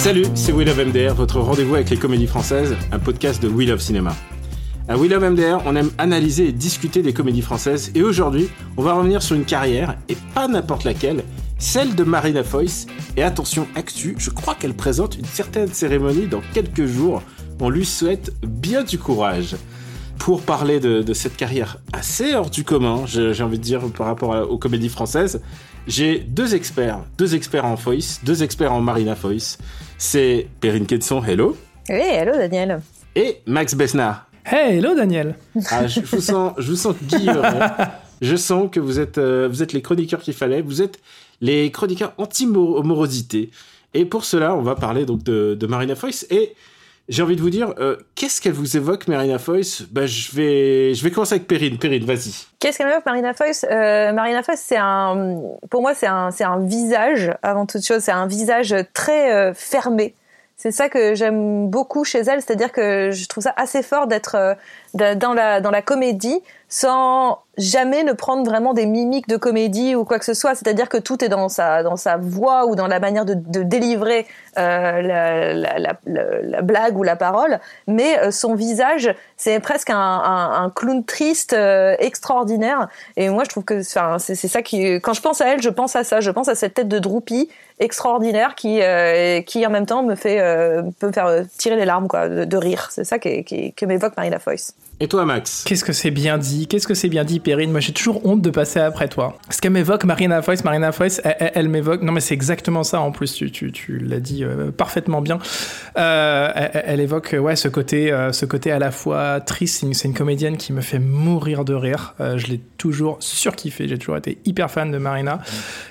Salut, c'est We Love MDR, votre rendez-vous avec les comédies françaises, un podcast de We Love Cinéma. À We Love MDR, on aime analyser et discuter des comédies françaises, et aujourd'hui, on va revenir sur une carrière, et pas n'importe laquelle, celle de Marina Foïs. Et attention, actu, je crois qu'elle présente une certaine cérémonie dans quelques jours. On lui souhaite bien du courage. Pour parler de, cette carrière assez hors du commun, j'ai envie de dire par rapport aux comédies françaises, j'ai deux experts, deux experts en Foïs, deux experts en Marina Foïs. C'est Perrine Quetzon, hello. Oui, hello Daniel. Et Max Besnard. Hey, hello Daniel. Ah, je, vous sens, je vous sens Je sens que vous êtes, euh, vous êtes les chroniqueurs qu'il fallait. Vous êtes les chroniqueurs anti-morosité. Et pour cela, on va parler donc de, Marina Foïs. Et j'ai envie de vous dire, euh, qu'est-ce qu'elle vous évoque, Marina Foïs? Bah, je, vais, je vais commencer avec Perrine. Perrine, vas-y. Qu'est-ce qu'elle m'évoque, Marina Foïs? Euh, Marina Foïs, c'est un, pour moi, c'est un, c'est un visage, avant toute chose. C'est un visage très fermé. C'est ça que j'aime beaucoup chez elle, c'est-à-dire que je trouve ça assez fort d'être dans la, dans la comédie sans jamais ne prendre vraiment des mimiques de comédie ou quoi que ce soit. C'est-à-dire que tout est dans sa, dans sa voix ou dans la manière de, de délivrer euh, la, la, la, la, blague ou la parole. Mais euh, son visage, c'est presque un, un, un, clown triste euh, extraordinaire. Et moi, je trouve que c'est ça qui... Quand je pense à elle, je pense à ça. Je pense à cette tête de droupie extraordinaire qui, euh, qui en même temps me fait, peut me faire tirer les larmes quoi, de, de rire. C'est ça qui, qui, que m'évoque Marie Lafoyce. Et toi, Max? Qu'est-ce que c'est bien dit? Qu'est-ce que c'est bien dit, Perrine? Moi, j'ai toujours honte de passer après toi. Ce qu'elle m'évoque, Marina Foïs, Marina Foïs, elle, m'évoque. Non, mais c'est exactement ça. En plus, tu, l'as dit euh, parfaitement bien. Euh, elle, évoque, ouais, ce côté, euh, ce côté à la fois triste. C'est une, comédienne qui me fait mourir de rire. je l'ai toujours surkiffé. J'ai toujours été hyper fan de Marina.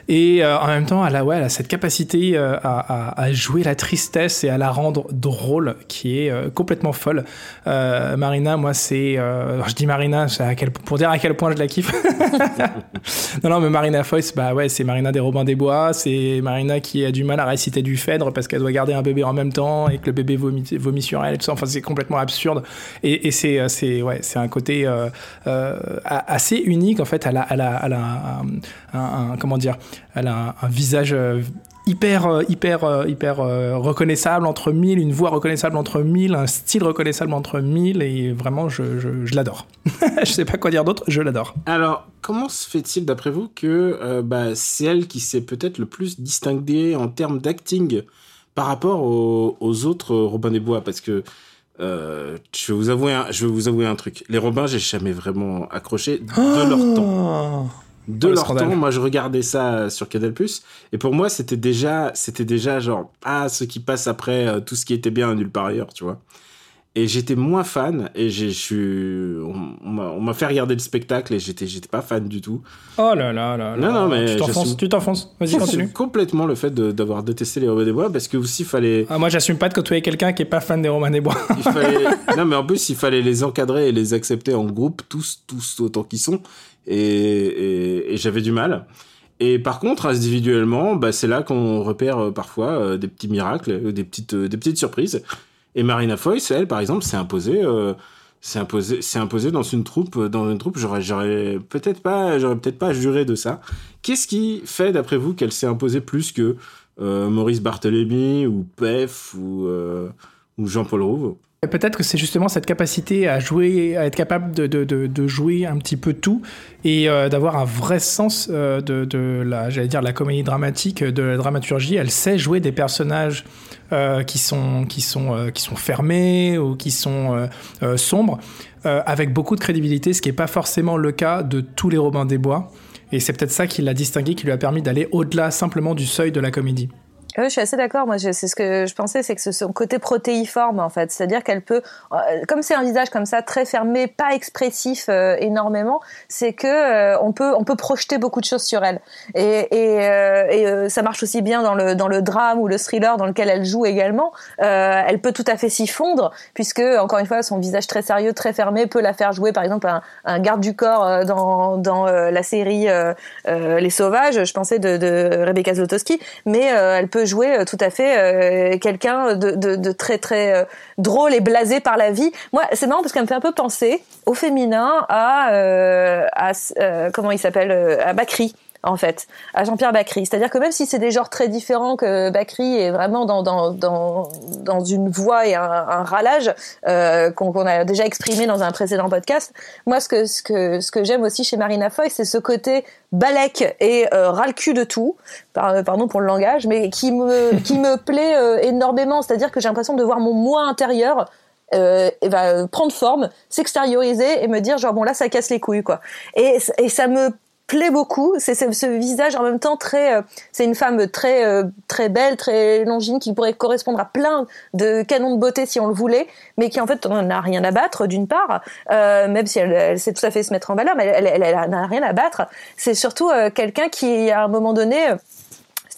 Et en même temps, elle a, ouais, cette capacité à, à, jouer la tristesse et à la rendre drôle, qui est complètement folle. Marina, moi, c'est je dis Marina, à pour dire à quel point je la kiffe. non, non, mais Marina Foyce, bah ouais, c'est Marina des Robins des Bois. C'est Marina qui a du mal à réciter du Phèdre parce qu'elle doit garder un bébé en même temps et que le bébé vomit, vomit sur elle. tout ça. Enfin, c'est complètement absurde. Et, c'est, c'est, ouais, c'est un côté euh, euh, assez unique. En fait, elle a, elle a, elle a un, comment dire, elle a un visage hyper, euh, hyper, euh, hyper euh, reconnaissable entre mille, une voix reconnaissable entre mille, un style reconnaissable entre mille, et vraiment, je, je, l'adore. je sais pas quoi dire d'autre, je l'adore. Alors, comment se fait-il, d'après vous, que bah, c'est elle qui s'est peut-être le plus distinguée en termes d'acting par rapport aux, autres Robin des Bois? Parce que je, vais vous avouer un, je vais vous avouer un truc. Les Robins, j'ai jamais vraiment accroché de leur temps. Oh de leur temps. Moi, je regardais ça sur Canal+. Et pour moi, c'était déjà, c'était déjà genre, ah, ce qui passe après euh, tout ce qui était bien nulle part ailleurs, tu vois. Et j'étais moins fan, et je suis, on, m'a fait regarder le spectacle, et j'étais, j'étais pas fan du tout. Oh là là là. Non, non, mais. Tu t'enfonces, Vas-y, continue. complètement le fait d'avoir détesté les Romains des Bois, parce que aussi, il fallait. Ah, moi, j'assume pas de côtoyer quelqu'un qui est pas fan des Romains des Bois. il fallait... Non, mais en plus, il fallait les encadrer et les accepter en groupe, tous, tous autant qu'ils sont et, j'avais du mal. Et par contre, individuellement, bah, c'est là qu'on repère euh, parfois euh, des petits miracles, euh, des petites, des petites surprises. Et Marina Foïs, elle, par exemple, s'est imposée, dans une troupe, dans une troupe. J'aurais, j'aurais peut-être pas, j'aurais peut-être pas juré de ça. Qu'est-ce qui fait, d'après vous, qu'elle s'est imposée plus que Maurice Barthélémy ou Pef ou, ou Jean-Paul Rouve? Peut-être que c'est justement cette capacité à jouer, à être capable de, jouer un petit peu tout et euh, d'avoir un vrai sens euh, de, de, la, j'allais dire, la comédie dramatique, de la dramaturgie. Elle sait jouer des personnages euh, qui sont qui sont qui sont fermés ou qui sont sombres avec beaucoup de crédibilité, ce qui n'est pas forcément le cas de tous les Robins des Bois. Et c'est peut-être ça qui l'a distingué, qui lui a permis d'aller au-delà simplement du seuil de la comédie. Oui, je suis assez d'accord. Moi, c'est ce que je pensais, c'est que ce son côté protéiforme, en fait. C'est-à-dire qu'elle peut, euh, comme c'est un visage comme ça, très fermé, pas expressif euh, énormément, c'est que euh, on peut, on peut projeter beaucoup de choses sur elle. Et, et, et ça marche aussi bien dans le, dans le drame ou le thriller dans lequel elle joue également. elle peut tout à fait s'y fondre, puisque, encore une fois, son visage très sérieux, très fermé peut la faire jouer, par exemple, un, un garde du corps dans, dans la série Les Sauvages, je pensais de, de Rebecca Zlotowski, mais elle peut jouer euh, tout à fait euh, quelqu'un de, très très euh, drôle et blasé par la vie. Moi, c'est marrant parce qu'elle me fait un peu penser au féminin à, à comment il s'appelle à Bakri en fait, à Jean-Pierre Bacry. C'est-à-dire que même si c'est des genres très différents, que Bacry est vraiment dans, dans, dans, dans une voix et un, un râlage euh, qu'on a déjà exprimé dans un précédent podcast, moi ce que, ce que, ce que j'aime aussi chez Marina Foy, c'est ce côté balèque et euh, ras le cul de tout, pardon pour le langage, mais qui me, qui me plaît euh, énormément. C'est-à-dire que j'ai l'impression de voir mon moi intérieur euh, prendre forme, s'extérioriser et me dire genre bon là ça casse les couilles quoi. Et, et ça me plaît beaucoup. C'est ce visage en même temps très. Euh, c'est une femme très euh, très belle, très longine, qui pourrait correspondre à plein de canons de beauté si on le voulait, mais qui en fait n'a rien à battre d'une part, euh, même si elle, elle, sait tout à fait se mettre en valeur, mais elle, elle, elle n'a rien à battre. C'est surtout quelqu'un qui à un moment donné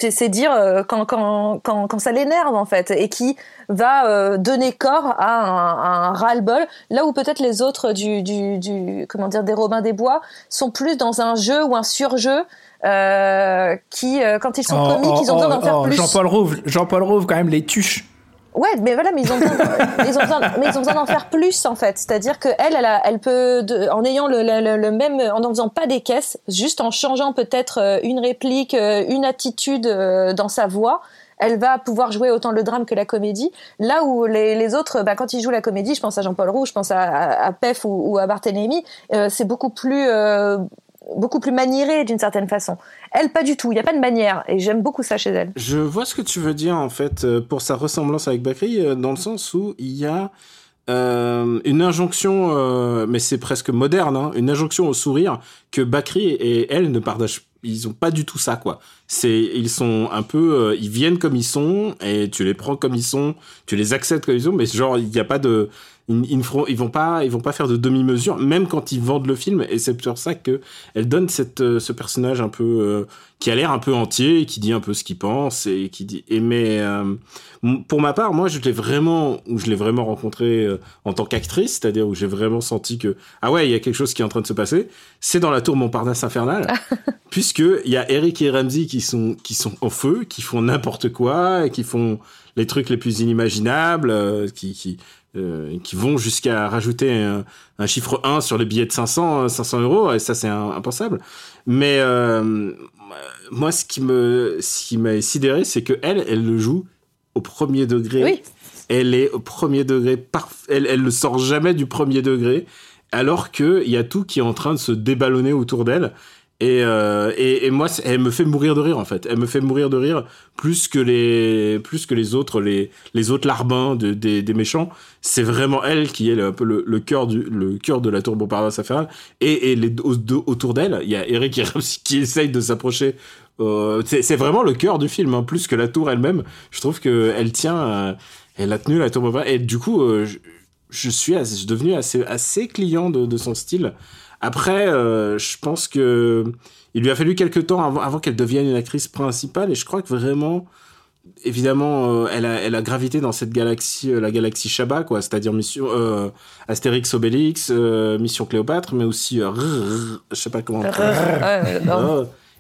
c'est dire euh, quand, quand, quand, quand ça l'énerve en fait et qui va euh, donner corps à un, un ras-le-bol là où peut-être les autres du, du, du, comment dire des Robins des Bois sont plus dans un jeu ou un surjeu euh, qui quand ils sont oh, comiques ils ont besoin d'en oh, faire plus. Jean-Paul Rouve Jean-Paul Rouve quand même les tuches Ouais, mais voilà, mais ils ont besoin, mais ils ont besoin d'en faire plus en fait. C'est-à-dire que elle, elle, a, elle peut, en ayant le, même, en n'en faisant pas des caisses, juste en changeant peut-être euh, une réplique, euh, une attitude euh, dans sa voix, elle va pouvoir jouer autant le drame que la comédie. Là où les, autres, bah, quand ils jouent la comédie, je pense à Jean-Paul Roux, je pense à, à, Pef ou, à Barthélémy, euh, c'est beaucoup plus beaucoup plus maniérée d'une certaine façon. Elle, pas du tout. Il n'y a pas de manière. Et j'aime beaucoup ça chez elle. Je vois ce que tu veux dire, en fait, euh, pour sa ressemblance avec Bakri, euh, dans le sens où il y a euh, une injonction, mais c'est presque moderne, hein, une injonction au sourire que Bakri et elle ne partagent ils ont pas du tout ça quoi. C'est ils sont un peu ils viennent comme ils sont et tu les prends comme ils sont, tu les acceptes comme ils sont mais genre il n'y a pas de ils, ils, feront, ils vont pas, ils vont pas faire de demi-mesure, même quand ils vendent le film. Et c'est pour ça que elle donne cette, euh, ce personnage un peu euh, qui a l'air un peu entier, qui dit un peu ce qu'il pense et qui dit. Et mais euh, pour ma part, moi, je l'ai vraiment, où je l'ai vraiment rencontré en tant qu'actrice, c'est-à-dire où j'ai vraiment senti que ah ouais, il y a quelque chose qui est en train de se passer. C'est dans la tour Montparnasse infernale, puisque il y a Eric et Ramsey qui sont qui sont en feu, qui font n'importe quoi, et qui font les trucs les plus inimaginables, qui, qui euh, qui vont jusqu'à rajouter un, un, chiffre 1 sur les billets de 500, 500 euros, et ça c'est impensable. Mais euh, moi, ce qui me, ce qui m'a sidéré, c'est que elle, elle le joue au premier degré. Oui. Elle est au premier degré, parf... elle, elle ne sort jamais du premier degré, alors qu'il y a tout qui est en train de se déballonner autour d'elle. Et, euh, et, et, moi, elle me fait mourir de rire en fait. Elle me fait mourir de rire plus que les plus que les autres les les autres larbins de, des, des méchants. C'est vraiment elle qui est un peu le, le cœur du le cœur de la tour Montparnasse infernale. Et, et les autour d'elle, il y a Eric qui, qui essaye de s'approcher. Euh, c'est vraiment le cœur du film, hein, plus que la tour elle-même. Je trouve que elle tient, euh, elle a tenu la tour Montparnasse. Et du coup, euh, je, je, suis, je devenu assez assez client de, de son style. Après, euh, je pense que il lui a fallu quelques temps avant, avant qu'elle devienne une actrice principale, et je crois que vraiment, évidemment, euh, elle, a, elle a gravité dans cette galaxie, euh, la galaxie Shabba, quoi, c'est-à-dire mission Astérix, Obélix, Mission Cléopâtre, mais aussi, je sais pas comment.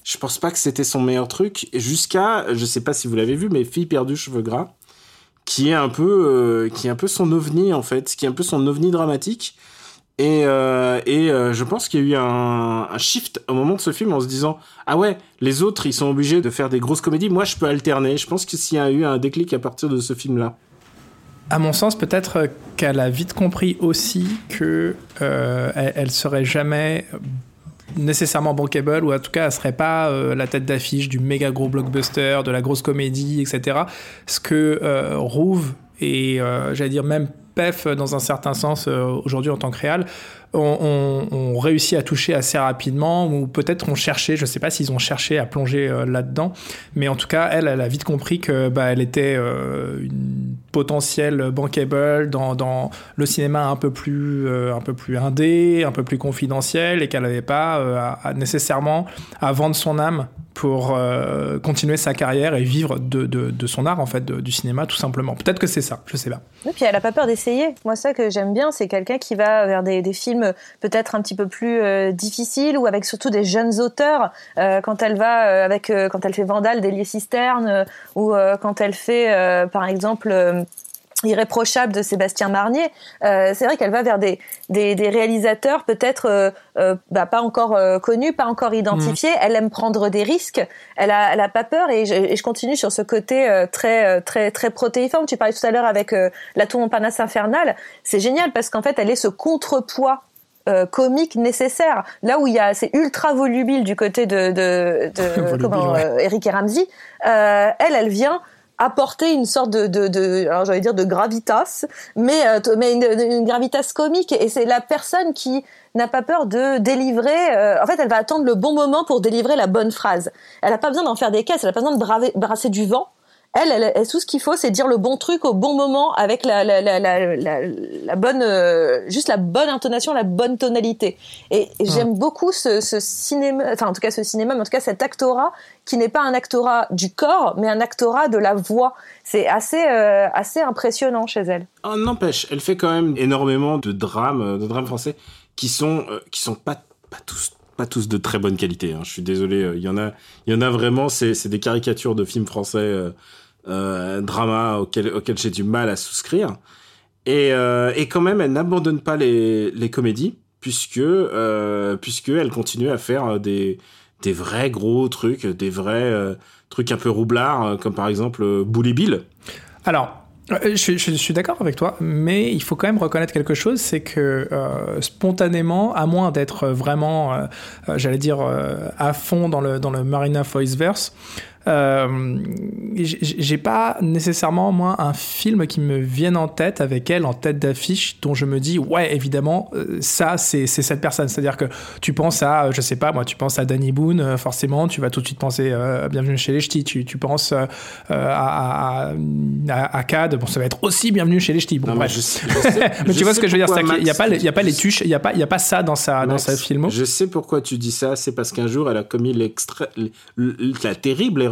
je pense pas que c'était son meilleur truc, jusqu'à, je sais pas si vous l'avez vu, mais Fille perdue cheveux gras, qui est un peu, qui est un peu son ovni en fait, qui est un peu son ovni dramatique et, euh, euh, je pense qu'il y a eu un, un, shift au moment de ce film en se disant ah ouais les autres ils sont obligés de faire des grosses comédies. Moi je peux alterner. Je pense qu'il y a eu un déclic à partir de ce film là à mon sens peut-être qu'elle a vite compris aussi que euh, elle, serait jamais nécessairement bankable ou en tout cas elle serait pas euh, la tête d'affiche du méga gros blockbuster de la grosse comédie etc ce que Rouve et j'allais dire même PEF dans un certain sens aujourd'hui en tant que réal ont, on, réussi à toucher assez rapidement, ou peut-être ont cherché, je ne sais pas s'ils ont cherché à plonger euh, là-dedans, mais en tout cas, elle, elle a vite compris que bah, elle était euh, une potentielle bankable dans, dans, le cinéma un peu plus euh, un peu plus indé, un peu plus confidentiel, et qu'elle n'avait pas nécessairement à vendre son âme pour continuer sa carrière et vivre de, de, son art en fait du cinéma tout simplement. Peut-être que c'est ça, je sais pas. Et puis elle a pas peur d'essayer. Moi ça que j'aime bien, c'est quelqu'un qui va vers des, des films peut-être un petit peu plus euh, difficile ou avec surtout des jeunes auteurs euh, quand elle va euh, avec quand elle fait Vandal d'Elie Cisterne ou quand elle fait par exemple irréprochable de Sébastien Marnier, c'est vrai qu'elle va vers des, des, réalisateurs peut-être bah, pas encore connus, pas encore identifiés. Mmh. Elle aime prendre des risques. Elle a, elle a pas peur et je, et je continue sur ce côté très très très protéiforme. Tu parlais tout à l'heure avec la tour Montparnasse infernale. C'est génial parce qu'en fait elle est ce contrepoids euh, comique nécessaire. Là où il y a, c'est ultra volubile du côté de, de, de comment, euh, Eric et Ramsey, euh, elle, elle vient apporter une sorte de, de, alors j'allais dire de gravitas, mais euh, mais une, une, gravitas comique. Et c'est la personne qui n'a pas peur de délivrer. en fait, elle va attendre le bon moment pour délivrer la bonne phrase. Elle n'a pas besoin d'en faire des caisses. Elle n'a pas besoin de braver, brasser du vent. Elle, elle, tout ce qu'il faut, c'est dire le bon truc au bon moment avec la, la, la, la, la bonne, euh, juste la bonne intonation, la bonne tonalité. Et, j'aime beaucoup ce, ce, cinéma, enfin en tout cas ce cinéma, mais en tout cas cet actorat qui n'est pas un actorat du corps, mais un actorat de la voix. C'est assez, euh, assez impressionnant chez elle. Oh, N'empêche, elle fait quand même énormément de drames, de drames français qui sont, euh, qui sont pas, pas tous pas tous de très bonne qualité. Hein. Je suis désolé, il y en a, il y en a vraiment. C'est des caricatures de films français euh, drama auquel, auquel j'ai du mal à souscrire. Et, euh, et quand même, elle n'abandonne pas les, les comédies, puisque, euh, puisque elle continue à faire des, des vrais gros trucs, des vrais euh, trucs un peu roublards, comme par exemple Bully Bill. Alors, je, je, suis d'accord avec toi, mais il faut quand même reconnaître quelque chose, c'est que euh, spontanément, à moins d'être vraiment, euh, j'allais dire, à fond dans le, dans le Marina Foyce-verse, euh, j'ai pas nécessairement moi un film qui me vienne en tête avec elle en tête d'affiche dont je me dis ouais évidemment euh, ça c'est cette personne. C'est à dire que tu penses à je sais pas moi tu penses à Danny Boone euh, forcément tu vas tout de suite penser à Bienvenue chez les Ch'tis. Tu, tu penses à, à, à, Cad. Bon ça va être aussi Bienvenue chez les Ch'tis. Bon bref. mais, tu vois ce que je veux dire il n'y a pas il y a pas les tuches il y a pas il y a pas ça dans sa dans sa film. je sais pourquoi tu dis ça c'est parce qu'un jour elle a commis l'extrait la terrible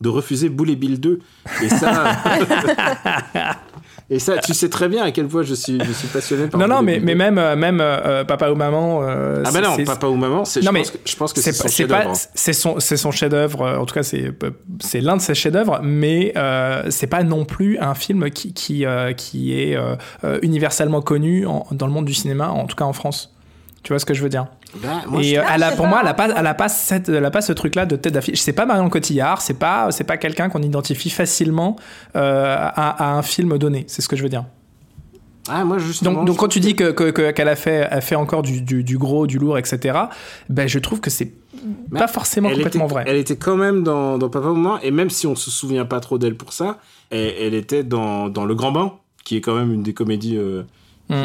de refuser Boulet Bill 2. Et ça. Et ça, tu sais très bien à quel point je suis, je suis passionné par. Non, non, mais, mais même, euh, même euh, Papa ou Maman. Euh, ah, ben non, Papa ou Maman, je, pense que, je pense que c'est son chef-d'œuvre. C'est son, son chef-d'œuvre, en tout cas, c'est l'un de ses chefs-d'œuvre, mais c'est pas non plus un film qui, qui, qui est universellement connu dans le monde du cinéma, en tout cas en France. Tu vois ce que je veux dire bah, Et euh, elle a, pour moi, elle a pas, elle a pas, cette, elle a pas ce truc-là de tête d'affiche. C'est pas Marion Cotillard, c'est pas, c'est pas quelqu'un qu'on identifie facilement euh, à, un film donné. C'est ce que je veux dire. Ah, moi justement, donc, donc quand tu dis que, qu'elle a fait, a fait encore du, du, gros, du lourd, etc. Ben je trouve que c'est pas forcément complètement vrai. Elle était quand même dans, dans Papa Moment, et même si on se souvient pas trop d'elle pour ça, elle, elle était dans, dans Le Grand Bain, qui est quand même une des comédies. Euh, Mm.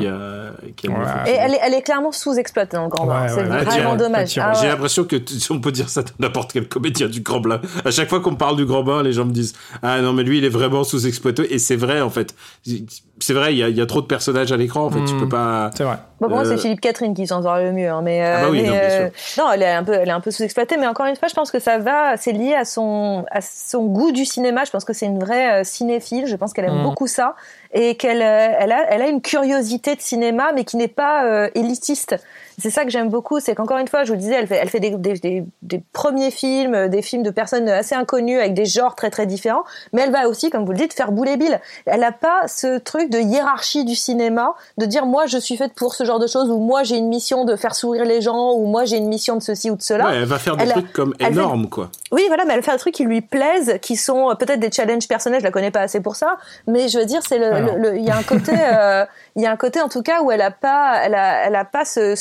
qui a, Et elle est, elle est clairement sous-exploitée dans le Grand Blanc. c'est vraiment dommage. Ah J'ai l'impression que on peut dire ça de n'importe quel comédien du Grand Blanc. À chaque fois qu'on parle du Grand Bain, les gens me disent Ah non, mais lui, il est vraiment sous-exploité. Et c'est vrai, en fait. C'est vrai, il y, a, y a trop de personnages à l'écran, en fait. Tu mm. peux pas. C'est vrai. Bon, pour moi, c'est euh, Philippe Catherine qui s'en sort le mieux. Hein, mais, ah bah oui, non, euh, non, elle est un peu, elle est un peu sous-exploitée. Mais encore une fois, je pense que ça va. C'est lié à son, à son goût du cinéma. Je pense que c'est une vraie euh, cinéphile. Je pense qu'elle aime mm. beaucoup ça et qu'elle elle a, elle a une curiosité de cinéma, mais qui n'est pas élitiste. C'est ça que j'aime beaucoup, c'est qu'encore une fois, je vous disais, elle fait, elle fait des, des, des, premiers films, des films de personnes assez inconnues avec des genres très très différents, mais elle va aussi, comme vous le dites, faire bouler Bill. Elle n'a pas ce truc de hiérarchie du cinéma, de dire moi je suis faite pour ce genre de choses, ou moi j'ai une mission de faire sourire les gens, ou moi j'ai une mission de ceci ou de cela. Ouais, elle va faire des trucs comme énormes, quoi. Oui, voilà, mais elle fait des trucs qui lui plaisent, qui sont euh, peut-être des challenges personnels, je la connais pas assez pour ça, mais je veux dire, c'est le, il y a un côté, euh, il y a un côté en tout cas où elle a pas, elle a, elle a pas ce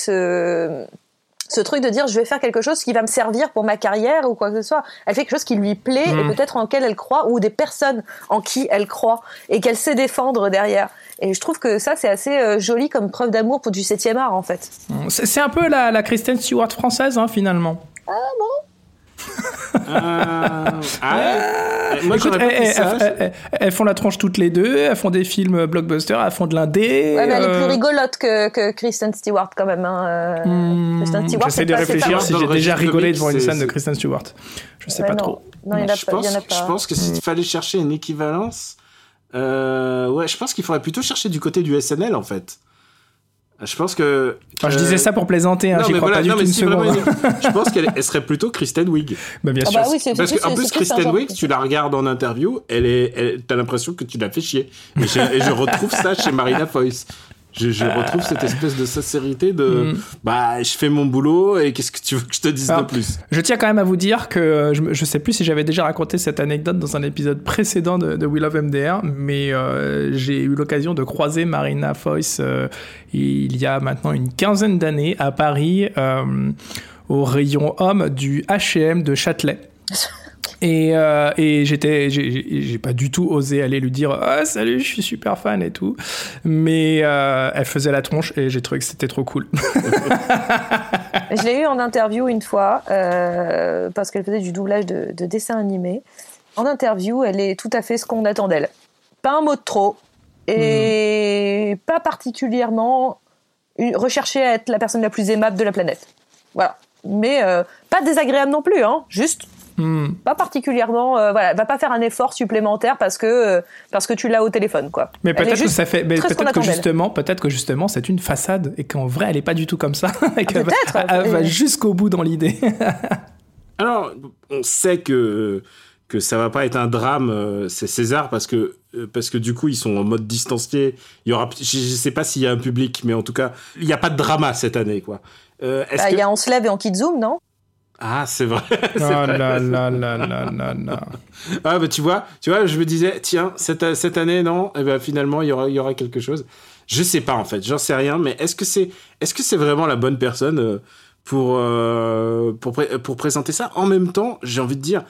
ce truc de dire je vais faire quelque chose qui va me servir pour ma carrière ou quoi que ce soit. Elle fait quelque chose qui lui plaît et Mm. peut-être en quelle elle croit ou des personnes en qui elle croit et qu'elle sait défendre derrière. Et je trouve que ça c'est assez euh, joli comme preuve d'amour pour du 7 art en fait. C'est un peu la, la Kristen Stewart française, hein, finalement. Ah ouais elles, font la tronche toutes les deux, elles font des films blockbusters, elles font de l'indé. Ouais, mais elle est euh, plus rigolote que, que Kristen Stewart quand même. Hein. euh, hmm, Kristen Stewart, J'essaie de réfléchir si j'ai déjà rigolé devant une scène de Kristen Stewart. Je sais Ouais, pas non. trop. Non, il y en a je pas. il y pense, en a pas. je pense que s'il fallait chercher une équivalence, euh, ouais, je pense qu'il faudrait plutôt chercher du côté du SNL en fait. Je pense que. Enfin, je disais ça pour plaisanter, hein, Non, j'y mais crois voilà, pas du non, tout mais une si seconde. une- je pense qu'elle elle serait plutôt Kristen Wiig. Bah, bien Ah sûr. bah oui, Parce qu'en plus- Kristen. Wiig, tu la regardes en interview, elle est, elle, t'as l'impression que tu l'as fait chier. Et je, et je retrouve ça chez Marina Foïs. Je, je retrouve cette espèce de sincérité de, Mm. bah, je fais mon boulot et qu'est-ce que tu veux que je te dise Alors, de plus? Je tiens quand même à vous dire que euh, je, je sais plus si j'avais déjà raconté cette anecdote dans un épisode précédent de, de We Love MDR, mais euh, j'ai eu l'occasion de croiser Marina Foïs euh, il y a maintenant une quinzaine d'années à Paris euh, au rayon homme du H&M de Châtelet. Et, euh, et j'étais, j'ai- pas du tout osé aller lui dire ah, salut, je suis super fan et tout, mais euh, elle faisait la tronche et j'ai trouvé que c'était trop cool. Je l'ai eu en interview une fois, euh, parce qu'elle faisait du doublage de, de dessins animés. En interview, elle est tout à fait ce qu'on attend d'elle. Pas un mot de trop, et pas particulièrement rechercher à être la personne la plus aimable de la planète. Voilà. Mais euh, pas désagréable non plus, hein. Juste Pas particulièrement. euh, voilà, elle va pas faire un effort supplémentaire parce que euh, parce que tu l'as au téléphone, quoi. Mais peut-être que ça fait, peut-être justement, peut-être que justement, c'est une façade et qu'en vrai, elle est pas du tout comme ça. et qu'elle va- elle va jusqu'au bout dans l'idée. Alors, on sait que que ça va pas être un drame, euh, c'est César, parce que euh, parce que du coup ils sont en mode distancié. Il y aura, je, je sais pas s'il y a un public, mais en tout cas, il y a pas de drama cette année, quoi. Euh, Bah, Il que- y a On se lève et on quitte Zoom, non? Ah, c'est vrai. oh là là là là là là. Ah bah tu vois, tu vois, je me disais tiens cette, cette année non, et ben finalement il y aura y aura quelque chose. Je sais pas en fait, j'en sais rien, mais est-ce que c'est que c'est vraiment la bonne personne euh, pour euh, pour pré- pour présenter ça? En même temps, j'ai envie de dire,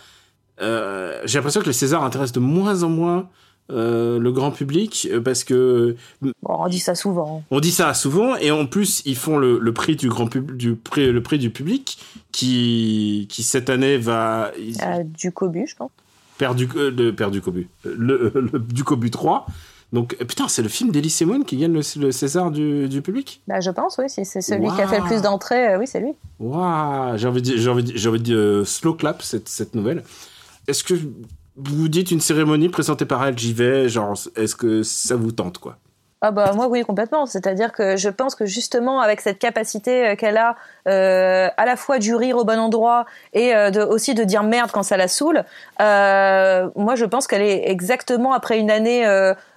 euh, j'ai l'impression que les Césars intéressent de moins en moins euh, le grand public euh, parce que Bon, on dit ça souvent. on dit ça souvent et en plus ils font le, le prix du grand pub, du prix le prix du public qui qui cette année va Euh, du cobu, je pense. Père du, euh, le Père du Cobu. Le, le- du Cobu 3. Donc, euh, putain, c'est le film d'Elie Semoun qui gagne le, le César du, du public? Bah, je pense, oui. C'est celui qui a fait le plus d'entrées, euh, oui, c'est lui. Waouh J'ai envie de, j'ai envie de, j'ai envie de euh, slow clap cette, cette nouvelle. Est-ce que vous dites une cérémonie présentée par elle, j'y vais, genre, est-ce que ça vous tente, quoi? Ah bah moi oui complètement. C'est-à-dire que je pense que justement avec cette capacité euh, qu'elle a euh, à la fois du rire au bon endroit et euh, de, aussi de dire merde quand ça la saoule, euh, moi je pense qu'elle est exactement après une année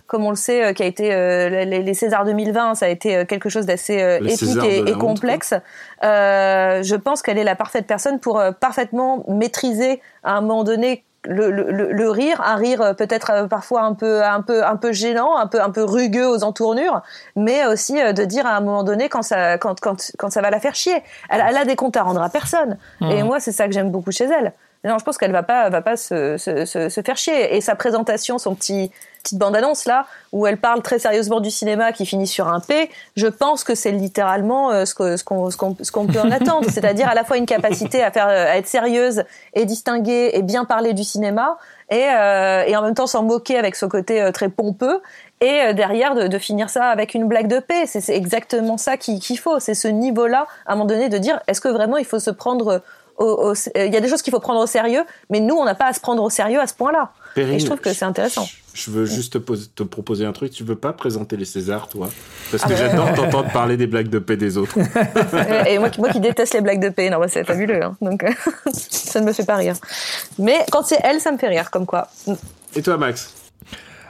comme on le sait, qui a été les, les Césars 2020, ça a été quelque chose d'assez épique et, complexe. Je pense qu'elle est la parfaite personne pour parfaitement maîtriser à un moment donné le, le, le- rire, un rire euh, peut-être euh, parfois un peu, un peu, un peu gênant, un peu, un peu rugueux aux entournures, mais aussi euh, de dire à un moment donné quand ça, quand, quand, quand ça va la faire chier. Elle, elle a des comptes à rendre à personne. Et moi, c'est ça que j'aime beaucoup chez elle. Non, je pense qu'elle va pas, va pas se, se, se, se faire chier. Et sa présentation, son petit petite bande-annonce là, où elle parle très sérieusement du cinéma qui finit sur un P, je pense que c'est littéralement euh, ce qu'on ce qu'on ce qu'on peut en attendre, c'est-à-dire à la fois une capacité à faire euh, à être sérieuse et distinguée et bien parler du cinéma, et, euh, et en même temps s'en moquer avec ce côté euh, très pompeux. Et derrière, de, de finir ça avec une blague de paix. C'est c'est exactement ça qu'il qu'il faut. C'est ce niveau-là, à un moment donné, de dire est-ce que vraiment il faut se prendre au, au- il y a des choses qu'il faut prendre au sérieux, mais nous, on n'a pas à se prendre au sérieux à ce point-là. Et je trouve que c'est intéressant. Je, veux juste te, pose- te proposer un truc. Tu veux pas présenter les Césars, toi? Parce Ah que bah. j'adore t'entendre parler des blagues de paix des autres. Euh, et moi, qui- moi qui déteste les blagues de paix, non, bah, c'est fabuleux. Hein. Donc, euh, ça ne me fait pas rire. Mais quand c'est elle, ça me fait rire, comme quoi. Et toi, Max?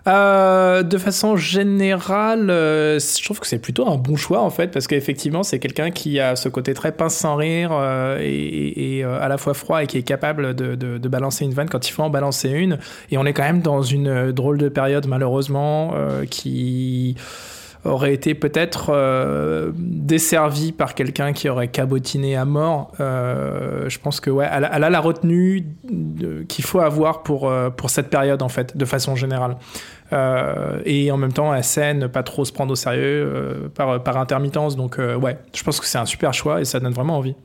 Euh, de façon générale, euh, je trouve que c'est plutôt un bon choix en fait, parce qu'effectivement, c'est quelqu'un qui a ce côté très pince sans rire euh, et, euh, à la fois froid et qui est capable de, de- balancer une vanne quand il faut en balancer une. Et on est quand même dans une drôle de période, malheureusement, qui. Aurait été peut-être euh, desservie par quelqu'un qui aurait cabotiné à mort. Euh, je pense que ouais, elle, a la retenue qu'il faut avoir pour, euh, pour cette période en fait, de façon générale. et en même temps, elle sait ne pas trop se prendre au sérieux par, par intermittence. Donc ouais, je pense que c'est un super choix et ça donne vraiment envie.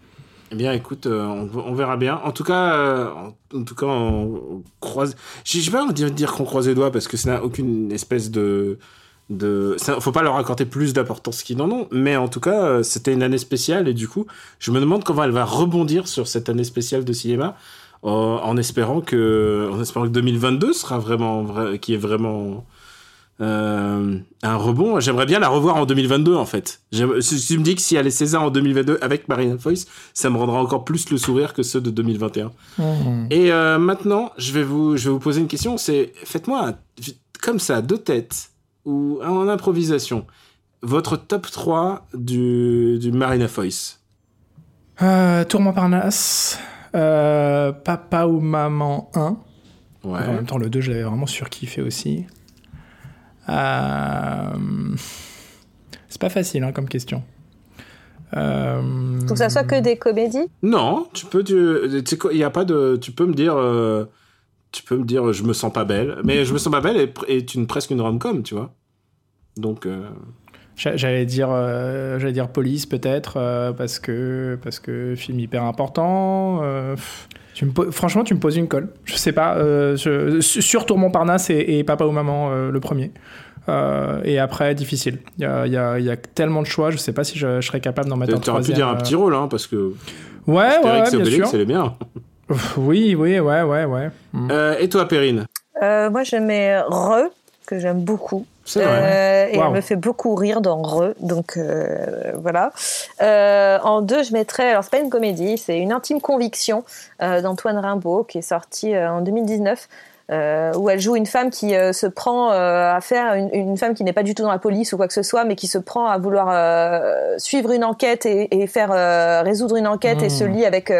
Eh bien, écoute, on, verra bien. En tout cas, en, tout cas, on, croise. Je sais pas dire, dire qu'on croise les doigts parce que ça n'a aucune espèce de de faut pas leur accorder plus d'importance qu'ils n'en ont mais en tout cas euh, c'était une année spéciale et du coup je me demande comment elle va rebondir sur cette année spéciale de cinéma euh, en espérant que en espérant que 2022 sera vraiment vrai, qui est vraiment euh, un rebond. J'aimerais bien la revoir en 2022 en fait. Si tu me dis que si elle est César en 2022 avec Marina Foïs ça me rendra encore plus le sourire que ceux de 2021 mmh. et maintenant je vais vous je vais vous poser une question c'est faites-moi comme ça deux têtes ou en improvisation, votre top 3 du, du Marina Foïs? Euh, Tour Montparnasse, euh, Papa ou Maman 1. Ouais. En même temps, le 2, je l'avais vraiment surkiffé aussi. Euh... C'est pas facile hein, comme question. Euh... Faut que ça soit que des comédies? Non, tu peux, tu, il y a pas de, tu peux me dire, euh, tu peux me dire, je me sens pas belle, mais je me sens pas belle est, une presque une rom-com, tu vois. Donc. Euh, j'allais dire, euh, j'allais dire police peut-être euh, parce que parce que film hyper important. Tu me franchement, tu me poses une colle. Je sais pas. Je... sur Tour Montparnasse et, et, Papa ou Maman, le premier. et après, difficile. Il y a, y, a, y a, tellement de choix. Je sais pas si je, serais capable d'en mettre un troisième. Tu pu dire un petit rôle, hein, parce que. Ouais, ouais, bien sûr. C'est bien. Oui, oui, ouais, ouais, ouais. Mm. et toi, Perrine Moi, je mets Re, que j'aime beaucoup. Euh, et elle me fait beaucoup rire dans Re, donc euh, voilà. Euh, en deux, je mettrais, alors c'est pas une comédie, c'est une intime conviction d'Antoine Rimbaud qui est sortie en 2019. Où elle joue une femme qui se prend à faire une, femme qui n'est pas du tout dans la police ou quoi que ce soit, mais qui se prend à vouloir suivre une enquête et, faire résoudre une enquête et se hmm. lie avec,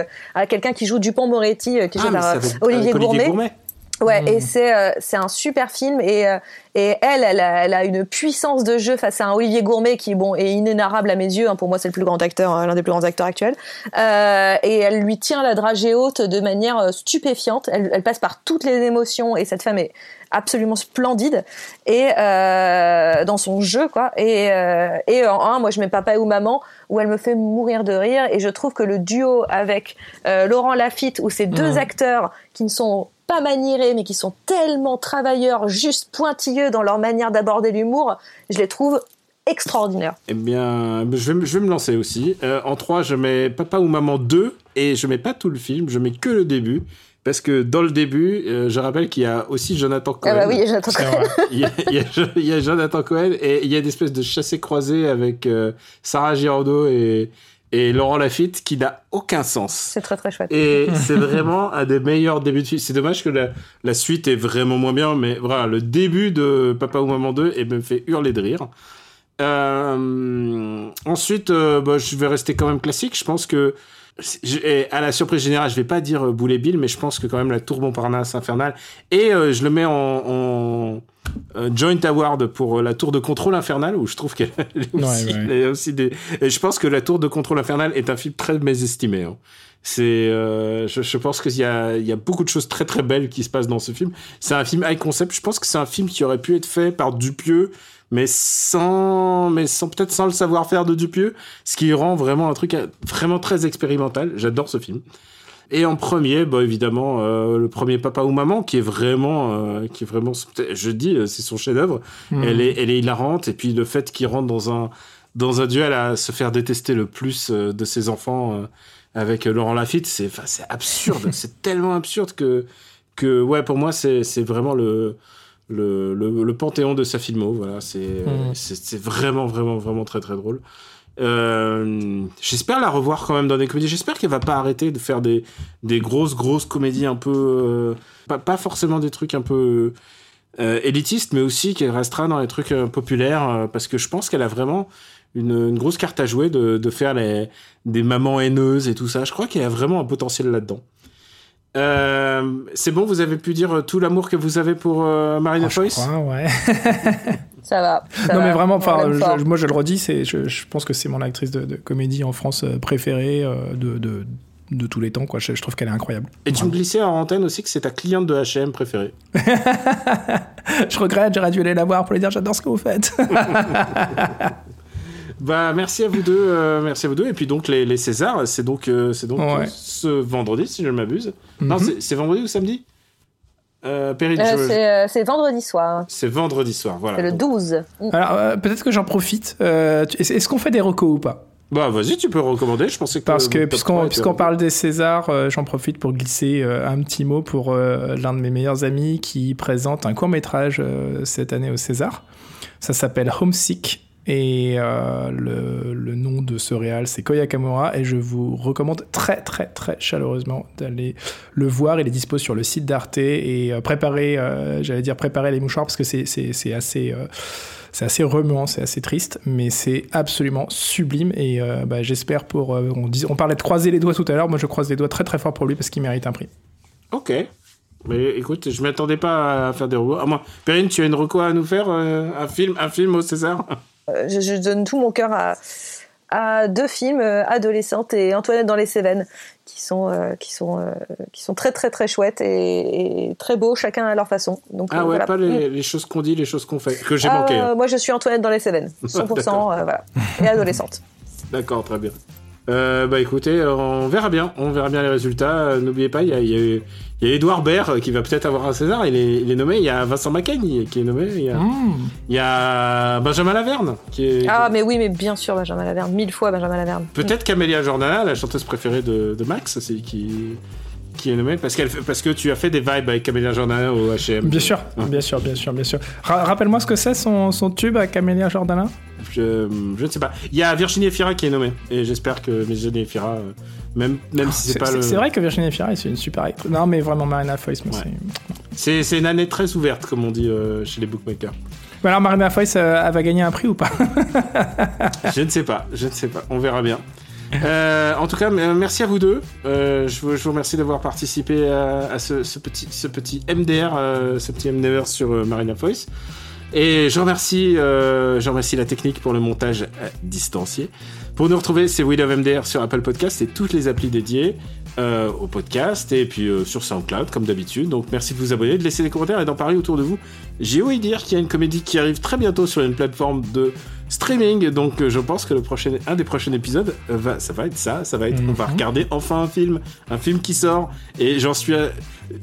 quelqu'un qui joue Dupont Moretti, qui joue ah, Olivier, Gourmet. Ouais, et hmm. c'est c'est un super film et et elle, elle a, une puissance de jeu face à un Olivier Gourmet qui, bon, est inénarrable à mes yeux. Hein. pour moi, c'est le plus grand acteur, hein, l'un des plus grands acteurs actuels. Euh, et elle lui tient la dragée haute de manière euh, stupéfiante. Elle, elle, passe par toutes les émotions et cette femme est absolument splendide et euh, dans son jeu quoi et euh, et en un moi je mets papa ou maman où elle me fait mourir de rire et je trouve que le duo avec euh, Laurent Lafitte où ces deux mmh. acteurs qui ne sont pas manierés, mais qui sont tellement travailleurs, juste pointilleux dans leur manière d'aborder l'humour, je les trouve extraordinaires. Eh bien, je vais, je vais me lancer aussi. Euh, en 3, je mets Papa ou Maman 2, et je mets pas tout le film, je mets que le début. Parce que dans le début, euh, je rappelle qu'il y a aussi Jonathan Cohen. Ah bah oui, Jonathan Cohen. il, y a, il, y a, Jonathan Cohen et il y a une espèce de chassé-croisé avec euh, Sarah Girardeau et, et Laurent Lafitte qui n'a aucun sens. C'est très très chouette. Et c'est vraiment un des meilleurs débuts de film. C'est dommage que la, la, suite est vraiment moins bien, mais voilà, le début de Papa ou Maman 2 et me fait hurler de rire. Euh, ensuite, euh, bah, je vais rester quand même classique. Je pense que à la surprise générale, je vais pas dire euh, Boulet Bill, mais je pense que quand même la Tour Montparnasse infernale. Et euh, je le mets en, en euh, joint award pour la Tour de contrôle infernale, où je trouve qu'elle aussi, aussi, des. Et je pense que la Tour de contrôle infernale est un film très mésestimé. Hein. C'est, je, je, pense qu'il y a, il y a beaucoup de choses très très belles qui se passent dans ce film. C'est un film high concept. Je pense que c'est un film qui aurait pu être fait par Dupieux mais sans, mais sans peut-être sans le savoir-faire de Dupieux, ce qui rend vraiment un truc vraiment très expérimental. J'adore ce film. Et en premier, bah évidemment, euh, le premier Papa ou Maman, qui est vraiment, euh, qui est vraiment, je dis, euh, c'est son chef-d'œuvre. Hmm. Elle est, elle est hilarante. Et puis le fait qu'il rentre dans un, dans un duel à se faire détester le plus de ses enfants avec Laurent Lafitte, c'est, c'est absurde. c'est tellement absurde que, que ouais, pour moi, c'est, c'est vraiment le, le, le, panthéon de sa filmo. Voilà, mmh. c'est c'est vraiment, vraiment, vraiment très, très drôle. Euh, j'espère la revoir quand même dans des comédies. J'espère qu'elle va pas arrêter de faire des, des grosses, grosses comédies un peu. Euh, pas, pas, forcément des trucs un peu euh, élitistes, mais aussi qu'elle restera dans les trucs populaires. parce que je pense qu'elle a vraiment une, une, grosse carte à jouer de, de faire les, des mamans haineuses et tout ça. Je crois qu'elle a vraiment un potentiel là-dedans. Euh, c'est bon, vous avez pu dire tout l'amour que vous avez pour euh, Marina Oh, je Foïs crois, ouais. Ça va. ça non va, mais vraiment, enfin, je- moi je le redis, c'est, je, je pense que c'est mon actrice de, de comédie en France euh, préférée euh, de, de, de tous les temps. Quoi. Je, je trouve qu'elle est incroyable. Et tu me glissais en antenne aussi que c'est ta cliente de H&M préférée. Je regrette, j'aurais dû aller la voir pour lui dire j'adore ce que vous faites. Bah merci à vous deux, euh, merci à vous deux. Et puis donc les, les Césars, c'est donc euh, c'est donc Ouais. ce vendredi si je ne m'abuse. Non, Mhm. c'est- c'est vendredi ou samedi? Euh, Euh, c'est euh, vendredi soir. c'est vendredi soir, voilà. C'est le Donc- 12. Alors euh, peut-être que j'en profite. Euh, est-ce qu'on fait des recos ou pas? Bah vas-y, tu peux recommander. Je pensais que Parce que puisqu'on parle des Césars, euh, j'en profite pour glisser euh, un petit mot pour euh, l'un de mes meilleurs amis qui présente un court métrage cette année au César. Ça s'appelle Homesick et euh, le, nom de ce réal c'est Koya Kamura et je vous recommande très très très chaleureusement d'aller le voir. Il est dispo sur le site d'Arte et euh, préparer, euh, j'allais dire préparer les mouchoirs parce que c'est assez euh, c'est assez remuant, c'est assez triste, mais c'est absolument sublime. Et bah, j'espère pour. on, dis- on parlait de croiser les doigts tout à l'heure. Moi, je croise les doigts très très fort pour lui parce qu'il mérite un prix. Ok. Mais écoute, je m'attendais pas à faire des robots. Ah, moi, Perrine, tu as une reco à nous faire Un film, un film au César? Je, je donne tout mon cœur à, à deux films, euh, Adolescente et Antoinette dans les Cévennes, qui sont, euh, qui sont, euh, qui sont très très très chouettes et, et très beaux, chacun à leur façon. Donc, Ah euh, ouais, voilà. pas les, les choses qu'on dit, les choses qu'on fait, que j'ai manqué. hein. Moi je suis Antoinette dans les Cévennes, 100%, D'accord. euh, voilà. Et adolescente. D'accord, très bien. Euh, bah écoutez, on verra bien, on verra bien les résultats. Euh, N'oubliez pas, il y a, il y a- il y a Edouard Baird euh, qui va peut-être avoir un César. Il est, il est nommé. Il y a Vincent Macaigne qui est nommé. Il y a, il y a Benjamin Laverne qui est. Ah mais oui, mais bien sûr Benjamin Laverne, mille fois Benjamin Laverne. Peut-être Camélia Jordana, la chanteuse préférée de, de Max, c'est qui qui est nommée parce qu'elle parce que tu as fait des vibes avec Camélia Jordana au H&M. Bien sûr, bien sûr, bien sûr, bien sûr. Ra- Rappelle-moi ce que c'est son, son tube à Camélia Jordana? Je, je ne sais pas. Il y a Virginie Efira qui est nommée et j'espère que Virginie Efira, euh, même même si c'est C'est pas le. c'est vrai que Virginie Fira, c'est une super. Non, mais vraiment, Marina Foïs, moi, Ouais. c'est. C'est c'est une année très ouverte comme on dit euh, chez les bookmakers. Mais alors, Marina Foïs, euh, elle va gagner un prix ou pas? Je ne sais pas, je ne sais pas, on verra bien. Euh, en tout cas, merci à vous deux. Euh, je, vous, remercie d'avoir participé à, ce, petit, ce petit MDR, euh, ce petit MDR sur Marina Foïs. Et je remercie, je remercie la technique pour le montage distancié. Pour nous retrouver, c'est We Love MDR sur Apple Podcast et toutes les applis dédiées euh, au podcast et puis euh, sur SoundCloud comme d'habitude. Donc merci de vous abonner, de laisser des commentaires et d'en parler autour de vous. J'ai ouï dire qu'il y a une comédie qui arrive très bientôt sur une plateforme de streaming. Donc euh, je pense que le prochain, un des prochains épisodes, va, ça va être ça. Ça va être, on va Mhm. regarder enfin un film, un film qui sort. Et j'en suis, à-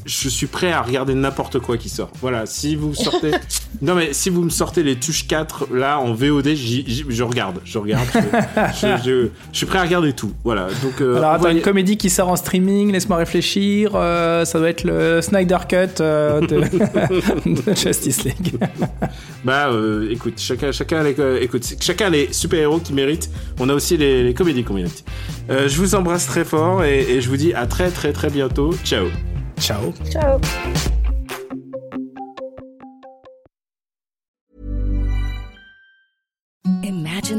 je suis prêt à regarder n'importe quoi qui sort. Voilà, si vous sortez, non mais si vous me sortez les Tuches 4 là en VOD, je regarde, je regarde. Je, je- je- je suis prêt à regarder tout. Voilà. Donc euh, Alors, attends, une comédie qui sort en streaming, laisse-moi réfléchir. euh, ça doit être le Snyder Cut euh, de, de Justice League. Bah, euh, écoute, chacun, chacun, les, euh, écoute, chacun les super-héros qui méritent. On a aussi les, les comédies qu'on mérite. Euh, je vous embrasse très fort et, et je vous dis à très très très bientôt. Ciao. Ciao. Ciao